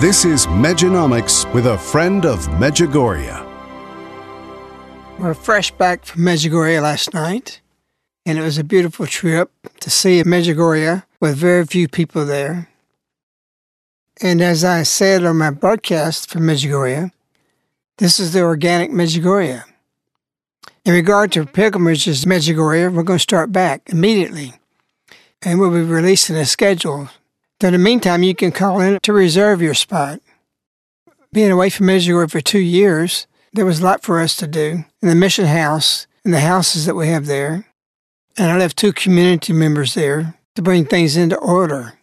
This is Mejanomics with a friend of Medjugorje. We're fresh back from Medjugorje last night, and it was a beautiful trip to see Medjugorje with very few people there. And as I said on my broadcast from Medjugorje, this is the organic Medjugorje. In regard to pilgrimages to Medjugorje, we're going to start back immediately, and we'll be releasing a schedule in the meantime, you can call in to reserve your spot. Being away from Medjugorje for two years, there was a lot for us to do in the mission house and the houses that we have there. And I left two community members there to bring things into order.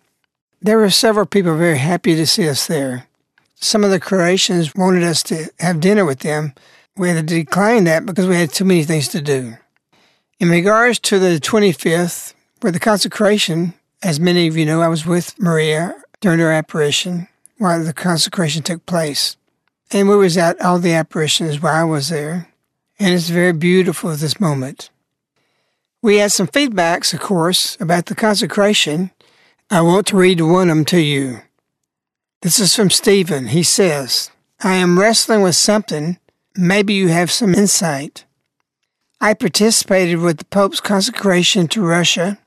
There were several people very happy to see us there. Some of the Croatians wanted us to have dinner with them. We had to decline that because we had too many things to do. In regards to the 25th, where the consecration as many of you know, I was with Maria during her apparition while the consecration took place. And we was at all the apparitions while I was there. And it's very beautiful at this moment. We had some feedbacks, of course, about the consecration. I want to read one of them to you. This is from Stephen. He says, I am wrestling with something. Maybe you have some insight. I participated with the Pope's consecration to Russia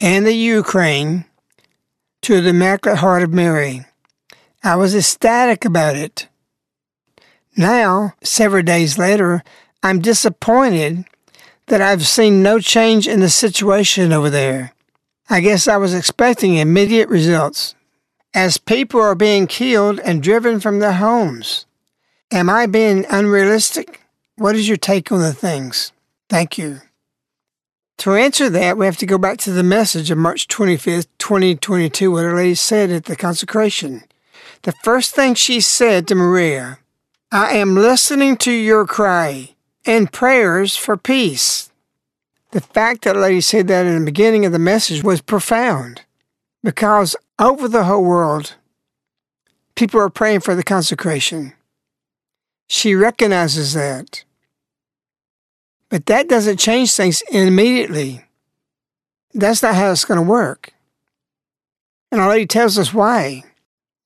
and the Ukraine to the Immaculate Heart of Mary. I was ecstatic about it. Now, several days later, I'm disappointed that I've seen no change in the situation over there. I guess I was expecting immediate results. As people are being killed and driven from their homes, am I being unrealistic? What is your take on the things? Thank you. To answer that, we have to go back to the message of March 25th, 2022, what Our Lady said at the consecration. The first thing she said to Maria, I am listening to your cry and prayers for peace. The fact that Our Lady said that in the beginning of the message was profound because over the whole world, people are praying for the consecration. She recognizes that. But that doesn't change things immediately. That's not how it's going to work. And Our Lady tells us why.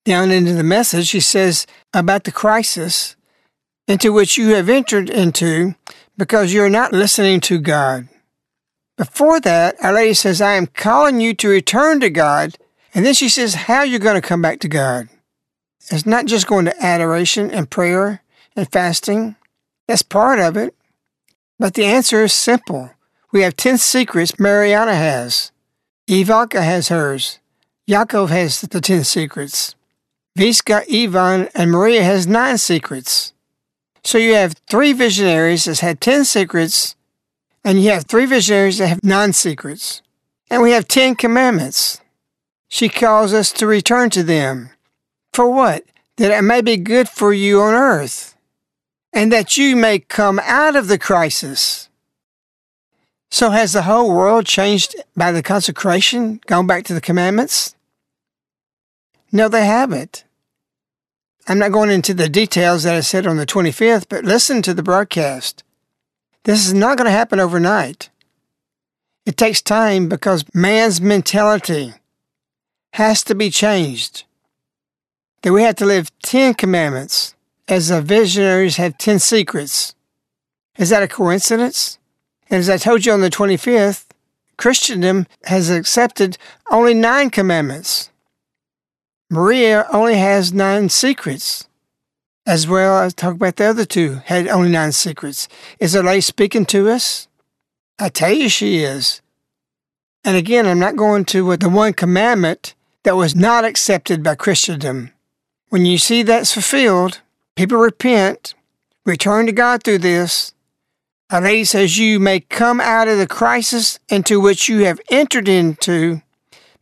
Down into the message, she says about the crisis into which you have entered into because you're not listening to God. Before that, Our Lady says, I am calling you to return to God. And then she says, how you're going to come back to God. It's not just going to adoration and prayer and fasting. That's part of it. But the answer is simple. We have 10 secrets Mirjana has. Ivanka has hers. Jakov has the 10 secrets. Vicka, Ivan, and Maria has nine secrets. So you have three visionaries that had 10 secrets, and you have three visionaries that have nine secrets. And we have 10 commandments. She calls us to return to them. For what? That it may be good for you on earth, and that you may come out of the crisis. So has the whole world changed by the consecration, gone back to the commandments? No, they haven't. I'm not going into the details that I said on the 25th, but listen to the broadcast. This is not going to happen overnight. It takes time because man's mentality has to be changed. That we have to live 10 commandments as the visionaries have 10 secrets. Is that a coincidence? And as I told you on the 25th, Christendom has accepted only nine commandments. Maria only has nine secrets. As well as talk about the other two, had only nine secrets. Is the lady speaking to us? I tell you she is. And again, I'm not going to the one commandment that was not accepted by Christendom. When you see that's fulfilled, people repent, return to God through this. A lady says you may come out of the crisis into which you have entered into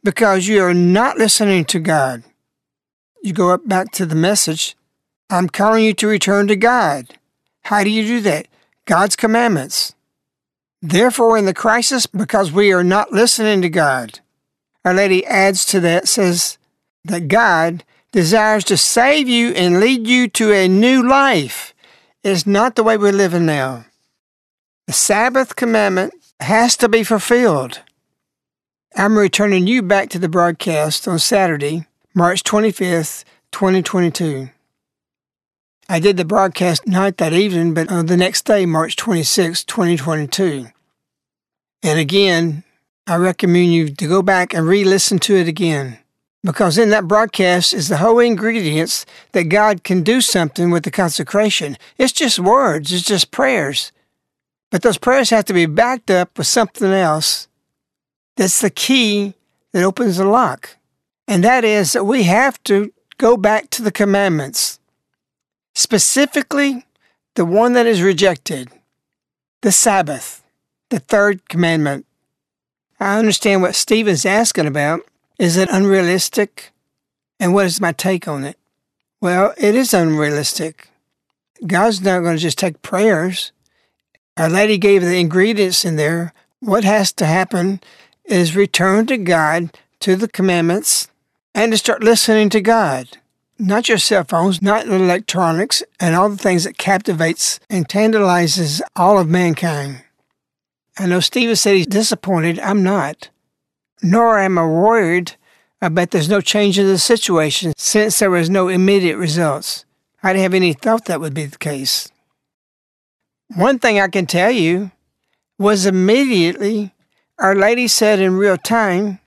because you are not listening to God you go up back to the message. I'm calling you to return to God. How do you do that? God's commandments. Therefore, in the crisis, because we are not listening to God, Our Lady adds to that, says that God desires to save you and lead you to a new life. It's not the way we're living now. The Sabbath commandment has to be fulfilled. I'm returning you back to the broadcast on Saturday March 25th, 2022. I did the broadcast not that evening, but on the next day, March 26, 2022. And again, I recommend you to go back and re listen to it again. Because in that broadcast is the whole ingredients that God can do something with the consecration. It's just words, it's just prayers. But those prayers have to be backed up with something else that's the key that opens the lock and that is that we have to go back to the commandments, specifically the one that is rejected, the Sabbath, the third commandment. I understand what Stephen's asking about. Is it unrealistic? And what is my take on it? Well, it is unrealistic. God's not going to just take prayers. Our Lady gave the ingredients in there. What has to happen is return to God, to the commandments, and to start listening to God. Not your cell phones, not electronics, and all the things that captivates and tantalizes all of mankind. I know Stephen said he's disappointed. I'm not. Nor am I worried about there's no change in the situation since there was no immediate results. I didn't have any thought that would be the case. One thing I can tell you was immediately Our Lady said in real time,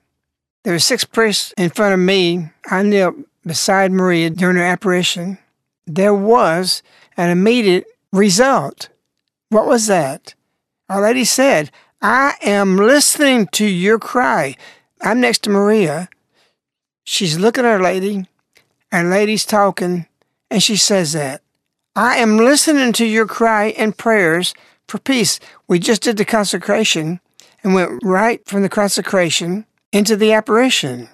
there were six priests in front of me. I knelt beside Maria during her apparition. There was an immediate result. What was that? Our Lady said, I am listening to your cry. I'm next to Maria. She's looking at Our Lady, and Lady's talking, and she says that. I am listening to your cry and prayers for peace. We just did the consecration and went right from the consecration into the apparition.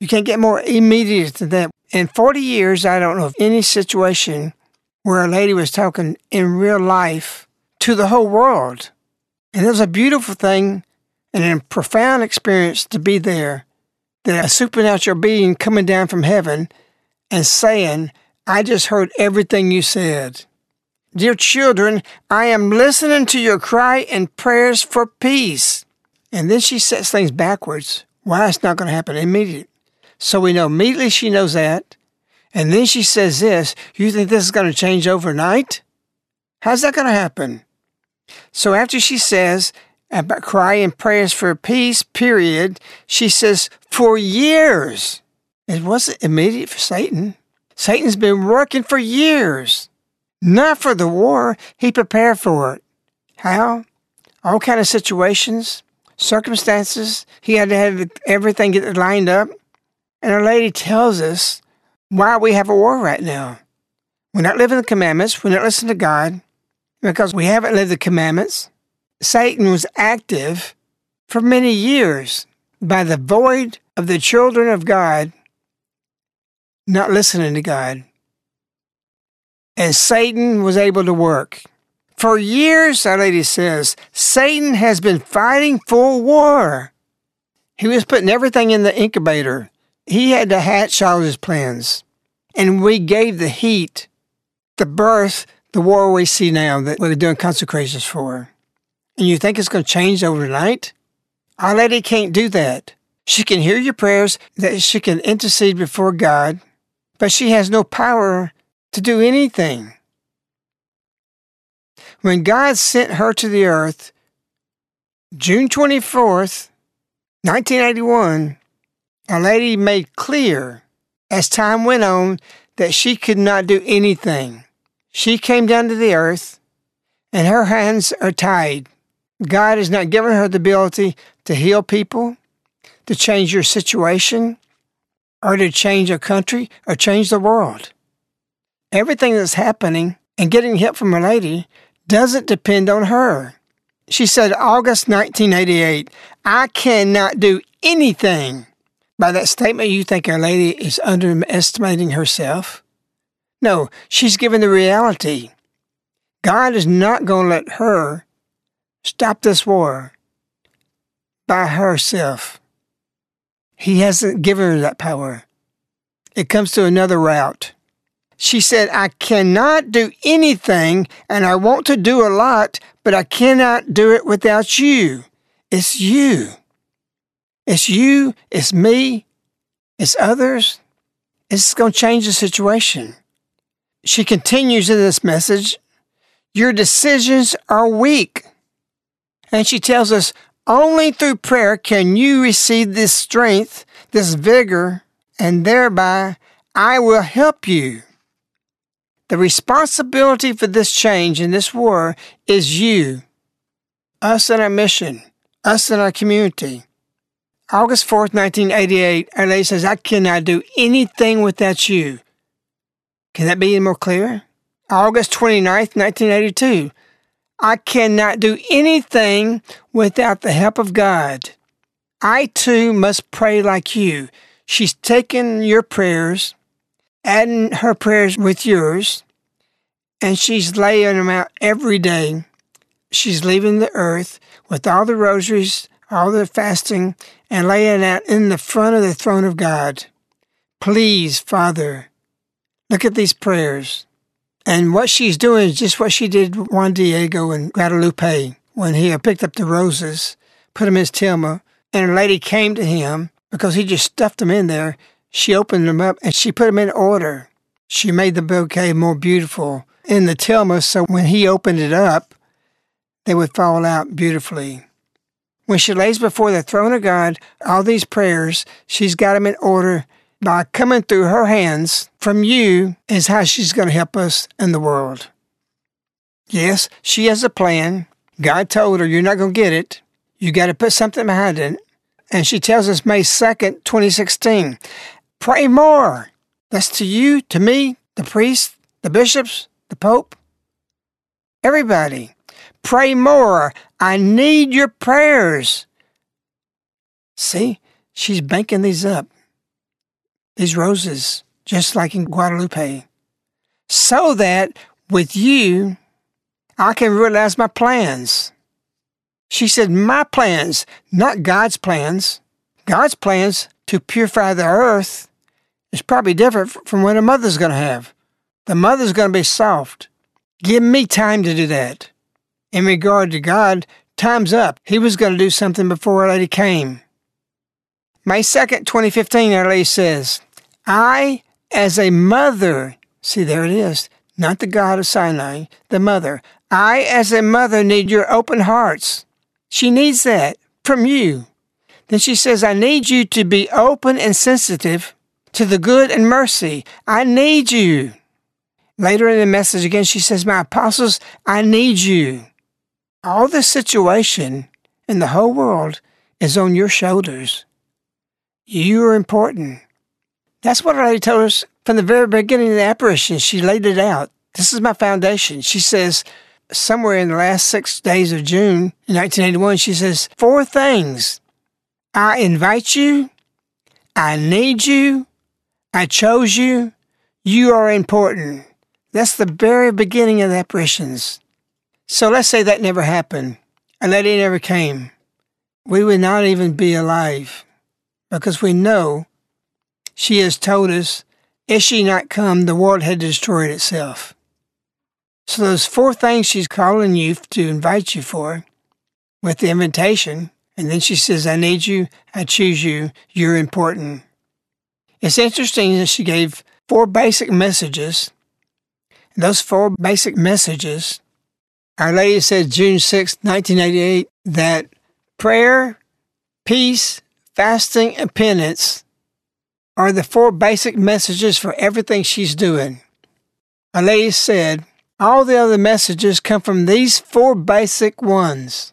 You can't get more immediate than that. In 40 years, I don't know of any situation where a lady was talking in real life to the whole world. And it was a beautiful thing and a profound experience to be there. That a supernatural being coming down from heaven and saying, I just heard everything you said. Dear children, I am listening to your cry and prayers for peace. And then she sets things backwards. Why it's not going to happen immediately. So we know immediately she knows that. And then she says this You think this is going to change overnight? How's that going to happen? So after she says, about crying prayers for peace, period, she says, for years. It wasn't immediate for Satan. Satan's been working for years. Not for the war. He prepared for it. How? All kind of situations circumstances. He had to have everything get lined up. And Our Lady tells us why we have a war right now. We're not living the commandments. We're not listening to God because we haven't lived the commandments. Satan was active for many years by the void of the children of God not listening to God. And Satan was able to work. For years, Our Lady says, Satan has been fighting full war. He was putting everything in the incubator. He had to hatch all his plans. And we gave the heat, the birth, the war we see now that we're doing consecrations for. And you think it's going to change overnight? Our Lady can't do that. She can hear your prayers, that she can intercede before God, but she has no power to do anything. When God sent her to the earth, June 24th, 1981, Our Lady made clear as time went on that she could not do anything. She came down to the earth and her hands are tied. God has not given her the ability to heal people, to change your situation, or to change a country or change the world. Everything that's happening and getting help from Our Lady doesn't depend on her. She said, August 1988, I cannot do anything. By that statement, you think Our Lady is underestimating herself? No, she's given the reality. God is not going to let her stop this war by herself. He hasn't given her that power. It comes to another route. She said, I cannot do anything and I want to do a lot, but I cannot do it without you. It's you. It's you, it's me, it's others. It's going to change the situation. She continues in this message Your decisions are weak. And she tells us only through prayer can you receive this strength, this vigor, and thereby I will help you. The responsibility for this change in this war is you, us and our mission, us and our community. August 4th, 1988, Our Lady says, I cannot do anything without you. Can that be any more clear? August 29th, 1982, I cannot do anything without the help of God. I too must pray like you. She's taken your prayers adding her prayers with yours, and she's laying them out every day. She's leaving the earth with all the rosaries, all the fasting, and laying out in the front of the throne of God. Please, Father, look at these prayers. And what she's doing is just what she did Juan Diego in Guadalupe when he picked up the roses, put them in his tilma, and a lady came to him because he just stuffed them in there she opened them up and she put them in order. She made the bouquet more beautiful in the tilma so when he opened it up, they would fall out beautifully. When she lays before the throne of God all these prayers, she's got them in order by coming through her hands from you is how she's going to help us in the world. Yes, she has a plan. God told her, You're not going to get it. You got to put something behind it. And she tells us May 2nd, 2016. Pray more. That's to you, to me, the priests, the bishops, the pope, everybody. Pray more. I need your prayers. See, she's banking these up, these roses, just like in Guadalupe, so that with you, I can realize my plans. She said, My plans, not God's plans. God's plans to purify the earth is probably different from what a mother's going to have. The mother's going to be soft. Give me time to do that. In regard to God, time's up. He was going to do something before Our Lady came. May 2nd, 2015, Our Lady says, I, as a mother, see, there it is, not the God of Sinai, the mother. I, as a mother, need your open hearts. She needs that from you. Then she says, I need you to be open and sensitive to the good and mercy. I need you. Later in the message again, she says, My apostles, I need you. All this situation in the whole world is on your shoulders. You are important. That's what Lady told us From the very beginning of the apparition, she laid it out. This is my foundation. She says, somewhere in the last six days of June in 1981, she says, Four things. I invite you. I need you. I chose you. You are important. That's the very beginning of the apparitions. So let's say that never happened. A lady never came. We would not even be alive because we know she has told us, if she not come, the world had destroyed itself. So those four things she's calling you to invite you for with the invitation, and then she says, I need you, I choose you, you're important. It's interesting that she gave four basic messages. Those four basic messages, Our Lady said June 6, 1988, that prayer, peace, fasting, and penance are the four basic messages for everything she's doing. Lady said, all the other messages come from these four basic ones.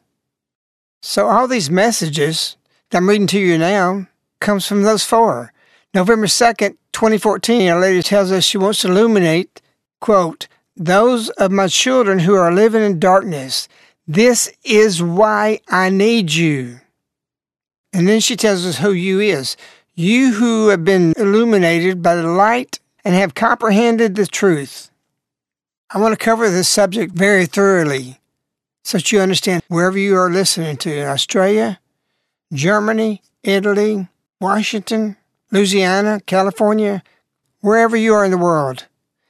So all these messages that I'm reading to you now comes from those four. November 2nd, 2014, Our Lady tells us she wants to illuminate, quote, those of my children who are living in darkness. This is why I need you. And then she tells us who you is. You who have been illuminated by the light and have comprehended the truth. I want to cover this subject very thoroughly so that you understand wherever you are listening to in Australia, Germany, Italy, Washington, Louisiana, California, wherever you are in the world.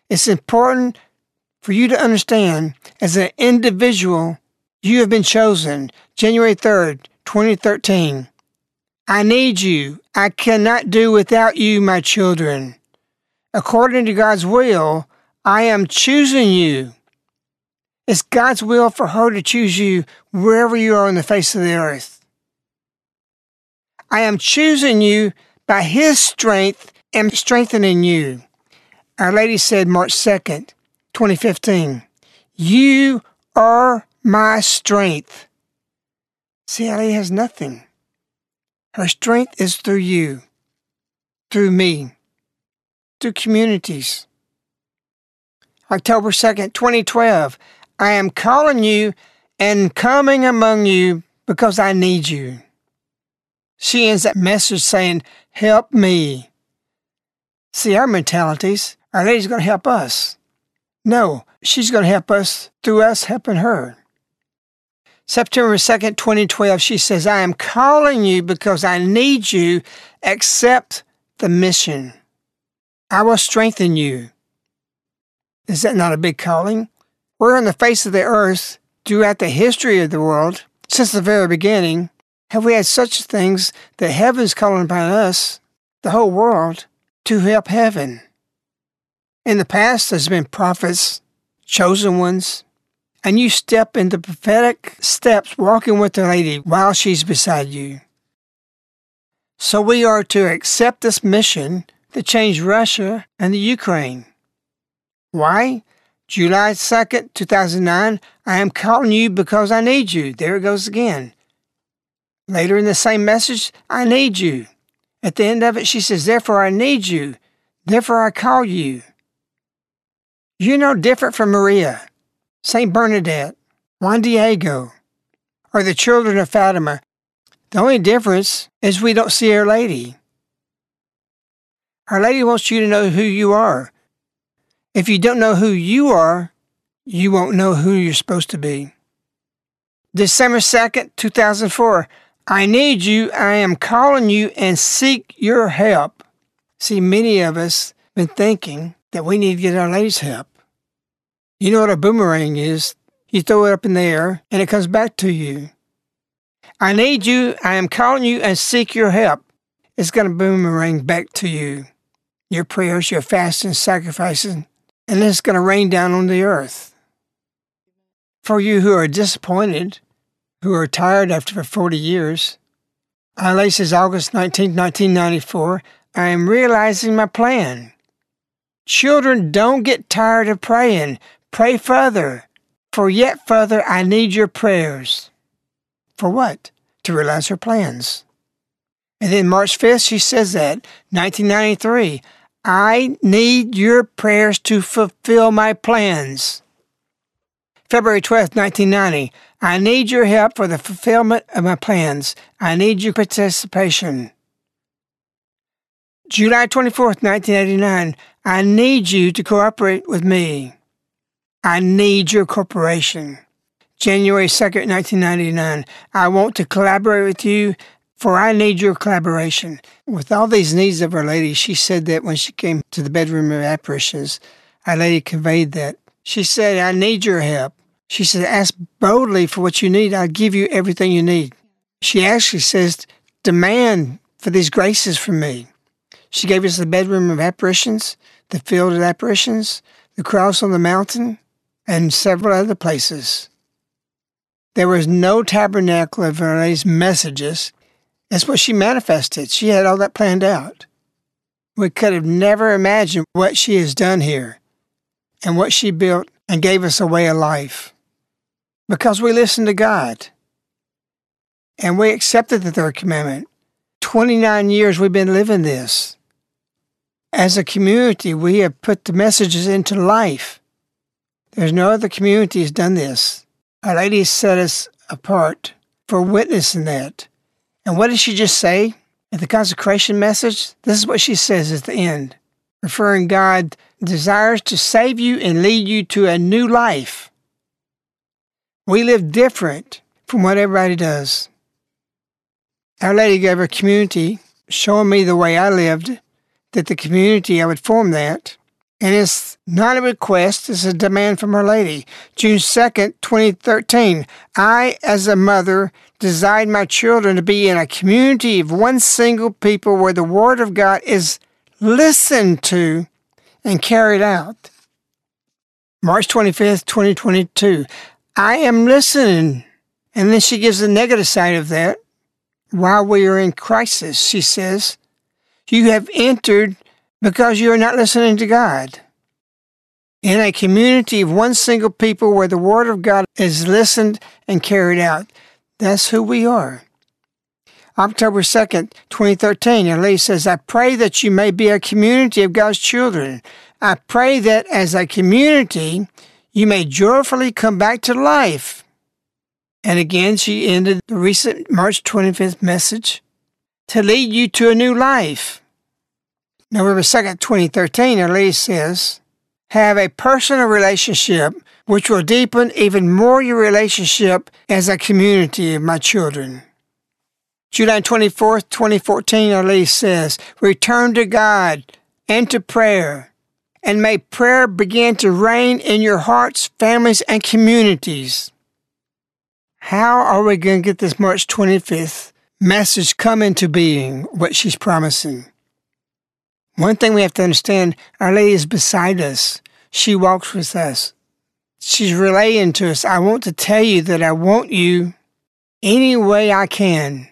It's important for you to understand as an individual, you have been chosen January 3rd, 2013. I need you. I cannot do without you, my children. According to God's will, I am choosing you. It's God's will for her to choose you wherever you are on the face of the earth. I am choosing you by His strength and strengthening you. Our Lady said March 2nd, 2015, You are my strength. See, Lady has nothing. Her strength is through you, through me, through communities, October 2nd, 2012. I am calling you and coming among you because I need you. She ends that message saying, Help me. See, our mentalities, Our Lady's going to help us. No, she's going to help us through us helping her. September 2nd, 2012, she says, I am calling you because I need you. Accept the mission. I will strengthen you. Is that not a big calling? We're on the face of the earth throughout the history of the world, since the very beginning. Have we had such things that heaven's calling upon us, the whole world, to help heaven? In the past, there's been prophets, chosen ones, and you step into prophetic steps walking with the lady while she's beside you. So we are to accept this mission to change Russia and the Ukraine. Why? July 2nd, 2009, I am calling you because I need you. There it goes again. Later in the same message, I need you. At the end of it, she says, Therefore I need you. Therefore I call you. You're no different from Maria, St. Bernadette, Juan Diego, or the children of Fatima. The only difference is we don't see Our Lady. Our Lady wants you to know who you are. If you don't know who you are, you won't know who you're supposed to be. December 2nd, 2004. I need you. I am calling you and seek your help. See, many of us been thinking that we need to get Our Lady's help. You know what a boomerang is? You throw it up in the air and it comes back to you. I need you. I am calling you and seek your help. It's going to boomerang back to you. Your prayers, your fasting, sacrificing, and it's going to rain down on the earth. For you who are disappointed, who are tired after 40 years, I says August 19, 1994, I am realizing my plan. Children, don't get tired of praying. Pray further, for yet further I need your prayers. For what? To realize her plans. And then March 5th, she says that, 1993, I need your prayers to fulfill my plans. February 12th, 1990. I need your help for the fulfillment of my plans. I need your participation. July 24th, 1989. I need you to cooperate with me. I need your cooperation. January 2nd, 1999. I want to collaborate with you, for I need your collaboration. With all these needs of Our Lady, she said that when she came to the bedroom of apparitions, Our Lady conveyed that. She said, I need your help. She said, Ask boldly for what you need. I'll give you everything you need. She actually says, Demand for these graces from me. She gave us the bedroom of apparitions, the field of apparitions, the cross on the mountain, and several other places. There was no tabernacle of Lady's messages. That's what she manifested. She had all that planned out. We could have never imagined what she has done here and what she built and gave us a way of life because we listened to God and we accepted the third commandment. 29 years we've been living this. As a community, we have put the messages into life. There's no other community has done this. Our Lady set us apart for witnessing that. And what did she just say at the consecration message? This is what she says at the end, referring God desires to save you and lead you to a new life. We live different from what everybody does. Our Lady gave her community, showing me the way I lived, that the community I would form that. And it's not a request, it's a demand from Our Lady. June 2nd, 2013. I, as a mother, desired my children to be in a community of one single people where the Word of God is listened to and carried out. March 25th, 2022. I am listening. And then she gives the negative side of that. While we are in crisis, she says, you have entered because you are not listening to God. In a community of one single people where the Word of God is listened and carried out. That's who we are. October 2nd, 2013, Elise says, I pray that you may be a community of God's children. I pray that as a community, you may joyfully come back to life. And again, she ended the recent March 25th message to lead you to a new life. November 2nd, 2013, Elise says, have a personal relationship which will deepen even more your relationship as a community of my children. July 24th, 2014, Elise says, return to God and to prayer and may prayer begin to reign in your hearts, families, and communities. How are we going to get this March 25th message come into being, what she's promising? One thing we have to understand Our Lady is beside us. She walks with us. She's relaying to us, I want to tell you that I want you any way I can.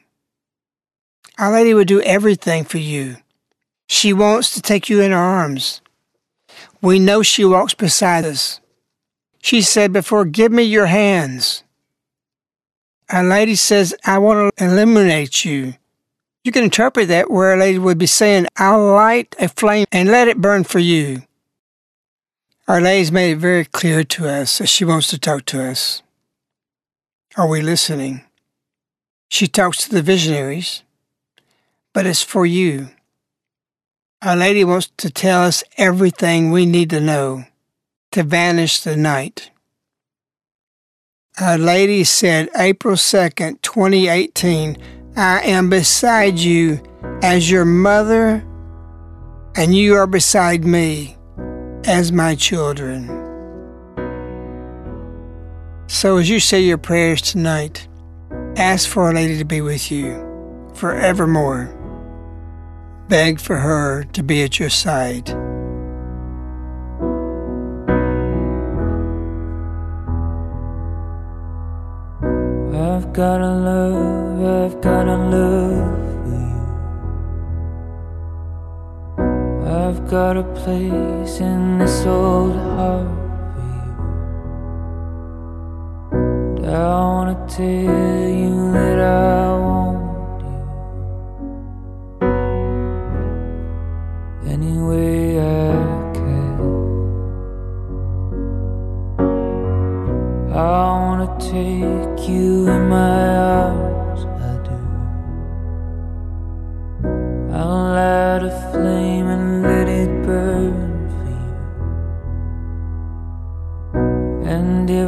Our Lady will do everything for you. She wants to take you in her arms. We know she walks beside us. She said before, Give me your hands. Our lady says, I want to illuminate you. You can interpret that where a lady would be saying, I'll light a flame and let it burn for you. Our lady's made it very clear to us that she wants to talk to us. Are we listening? She talks to the visionaries, but it's for you. Our Lady wants to tell us everything we need to know to vanish the night. Our Lady said, April 2nd, 2018, I am beside you as your mother, and you are beside me as my children. So as you say your prayers tonight, ask for a Lady to be with you forevermore. Beg for her to be at your side. I've got a love, I've got a love for you. I've got a place in this old heart for you. And I wanna tell you that I want you. Anyway, I can. I wanna take you in my arms.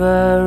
were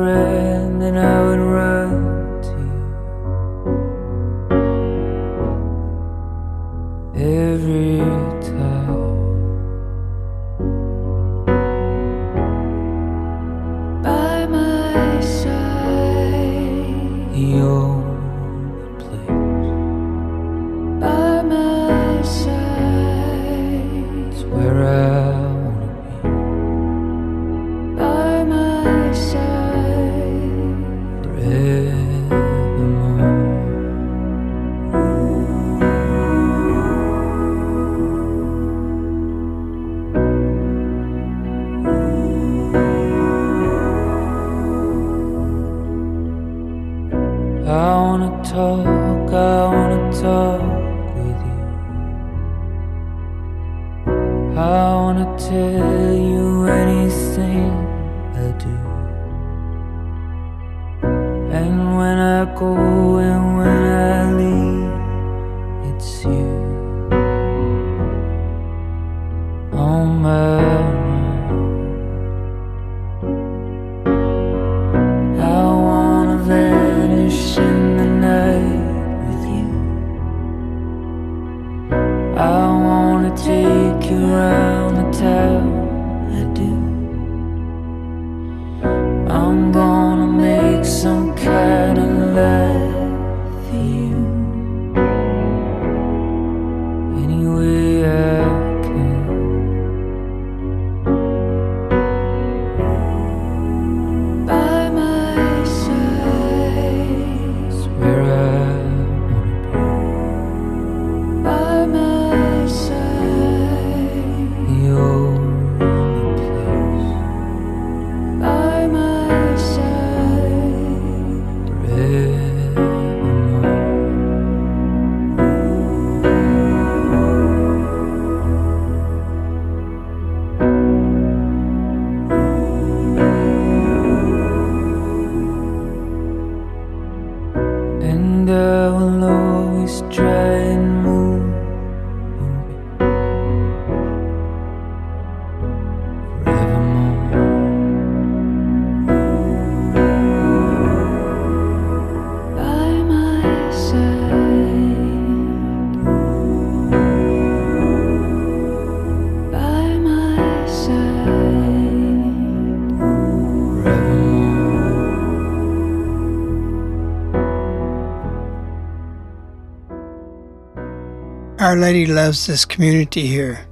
Our Lady loves this community here.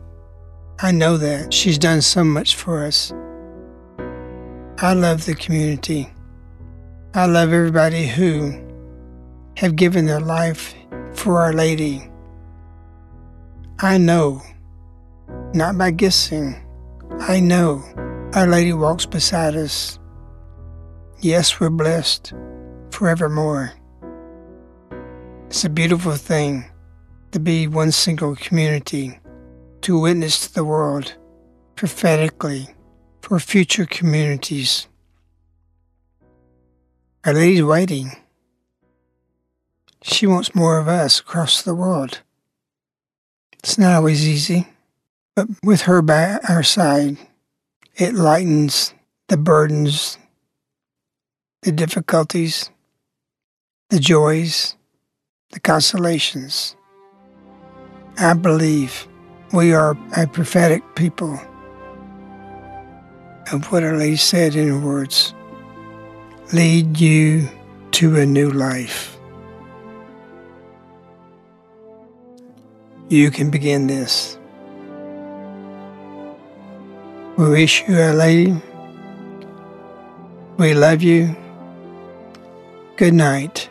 I know that. She's done so much for us. I love the community. I love everybody who have given their life for Our Lady. I know, not by guessing, I know Our Lady walks beside us. Yes, we're blessed forevermore. It's a beautiful thing to be one single community, to witness to the world prophetically for future communities. Our Lady's waiting. She wants more of us across the world. It's not always easy, but with her by our side, it lightens the burdens, the difficulties, the joys, the consolations. I believe we are a prophetic people of what Our Lady said in words lead you to a new life. You can begin this. We wish you, Our Lady. We love you. Good night.